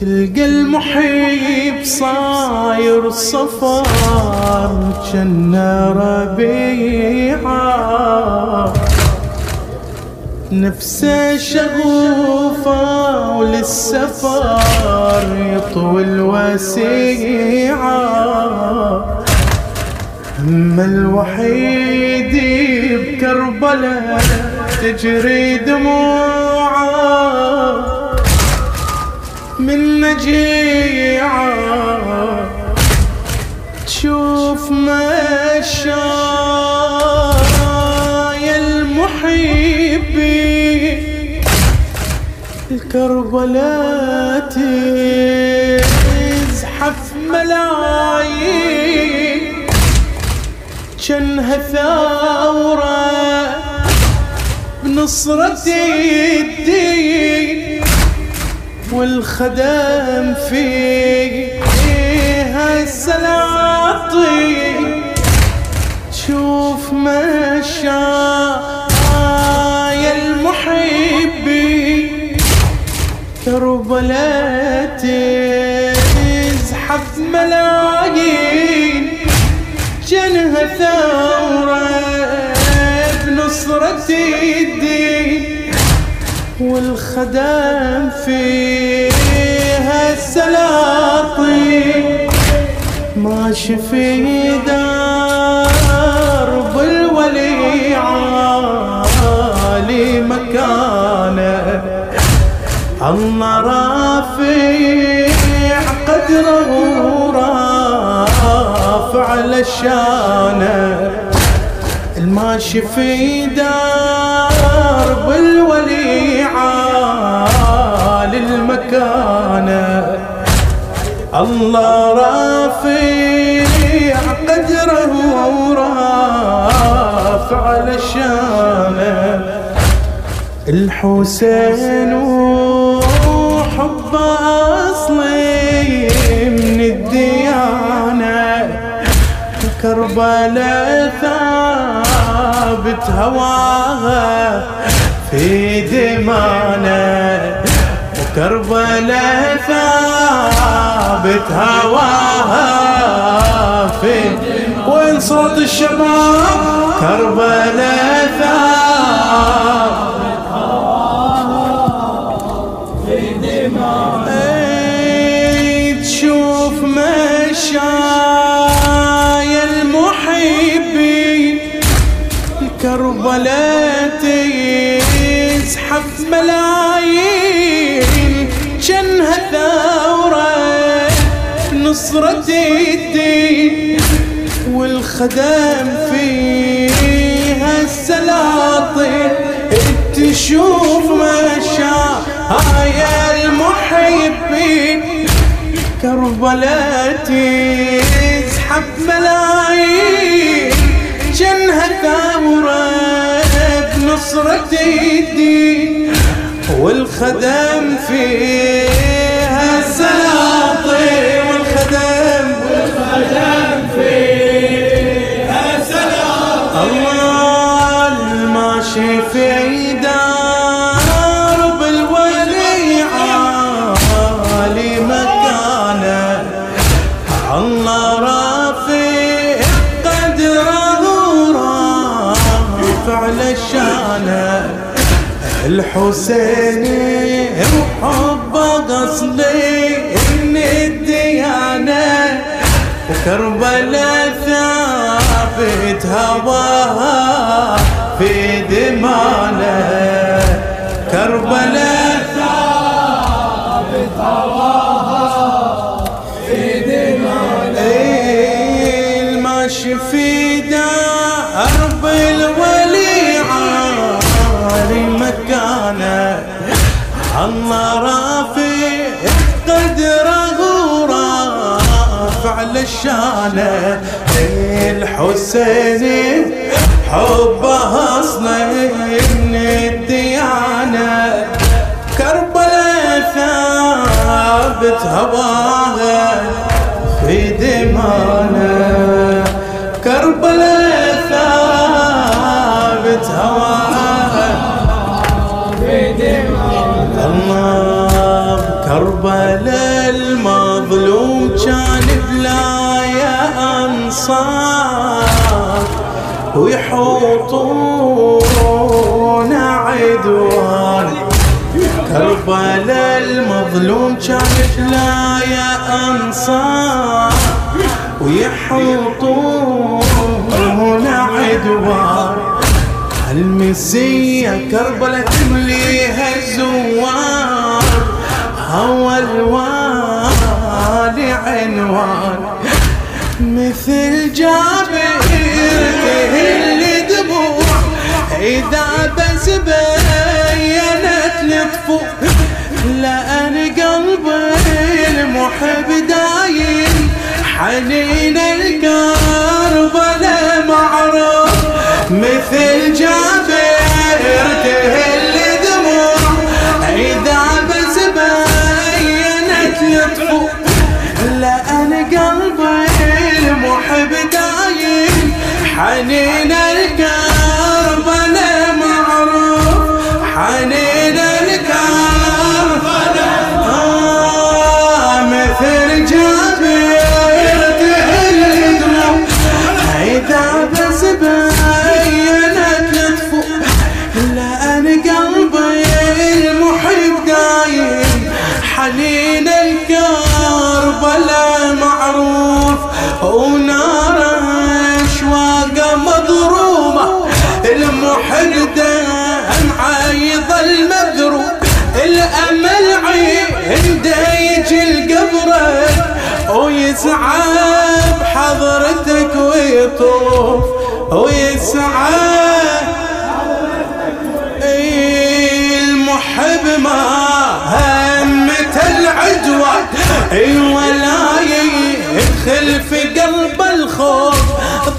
تلقى المحيب صاير صفار جنة ربيعة. نفسه شغوفة وللسفر يطول وسيعة هم الوحيد بكربلاء تجري دموعه. من نجيعة. تشوف مشايا المحبي الكربلاء تزحف ملايين. جنها ثورة بنصرة الدين. والخدم فيها السلاطين. شوف مشايا المحبين. كربلاء تزحف ملايين. جنها ثورة بنصرة الدين والخدم فيها السلاطين. ماشي في درب الولي عالي مكانه. الله رافع قدره رافع لشانه الماشي في درب الولي الله رافع قدره ورافع لشانه الحسين وحب أصلي من الديانة. كربلاء ثابت هواها في دمانة. وكربلاء ثابت هواها في وين صوت الشباب؟ كربلاء ثابت اي تشوف مشايا المحبين الكربلاء تزحف ملايين. نصرة الدين والخدم فيها السلاطين. تشوف مشايا المحبين. كربلاء تزحف ملايين. جنها ثورة بنصرة الدين. والخدم فيها رافع لشانه الحسين وحب قصدي من الديانة. وكربلاء ثابت هواها في دمانة. كربلاء رافع للشانة. الحسين حبه أصلا من الديانة. كربلاء ثابت هواها في دمانة. كربلاء ثابت هواها الله كربلاء ويحوطون عدوان. كربلاء المظلوم كان بلا يا أنصار. ويحوطون عدوان. المسية كربلاء تمليها الزوار. هو الوالي عنوان. مثل جابر مثل جابر حنين الكربلاء معروف ونار اشواقه مضرومه المحب دم يظل مذروب الأمل عنده يجي القبره ويسعى بحضرتك ويطوف. ويسعى ولا يدخل في قلب الخوف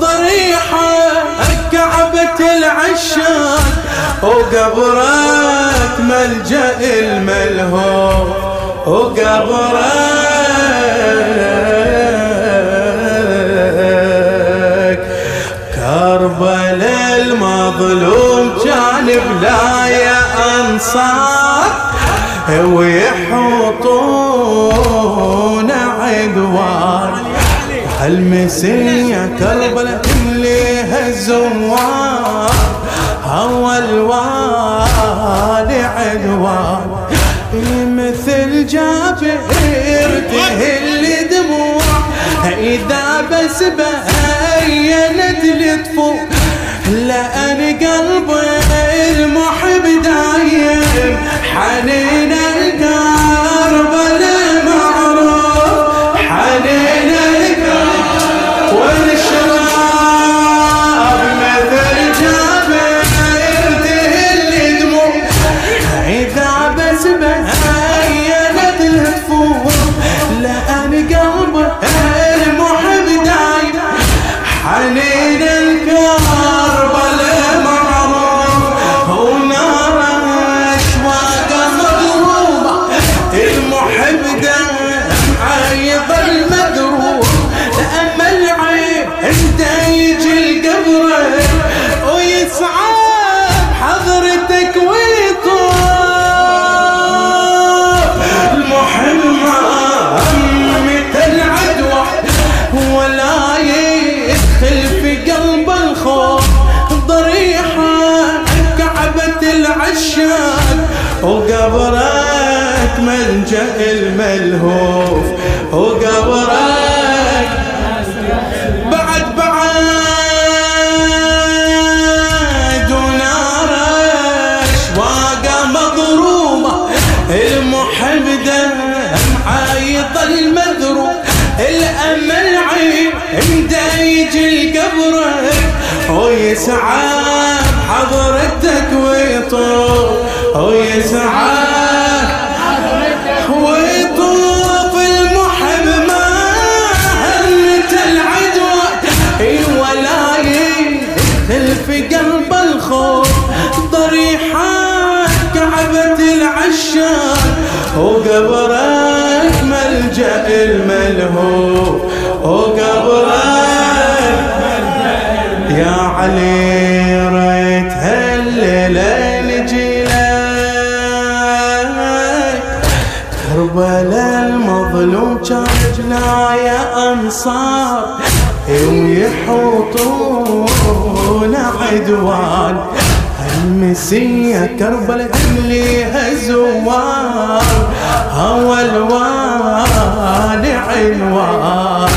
ضريحة كعبة العشاق وقبرك ملجأ الملهوف وقبرك كربلاء المظلوم كان بلا يا أنصار ويحوطون المسية كربلاء تمليها الزوار هو الوالي عدوان. مثل جابر تهل دموع إذا بس بينت لطفو لأن قلبي المحب دايم. حنين وقبرك ملجأ الملهوف وقبرك بعد بعد ونار اشواقه مضرومه المحب دمعه يظل مذروب الأمل عين عنده يجي القبره ويسعى حضرتك ويطوف ويسعى وقبرك ملجأ الملهوف. وقبرك يا علي ريت هالليلة نجي لك. كربلاء المظلوم كانت يا أنصار. ويحوطون عدوان. المسية كربلاء تمليها زوار هوى الوان عنوان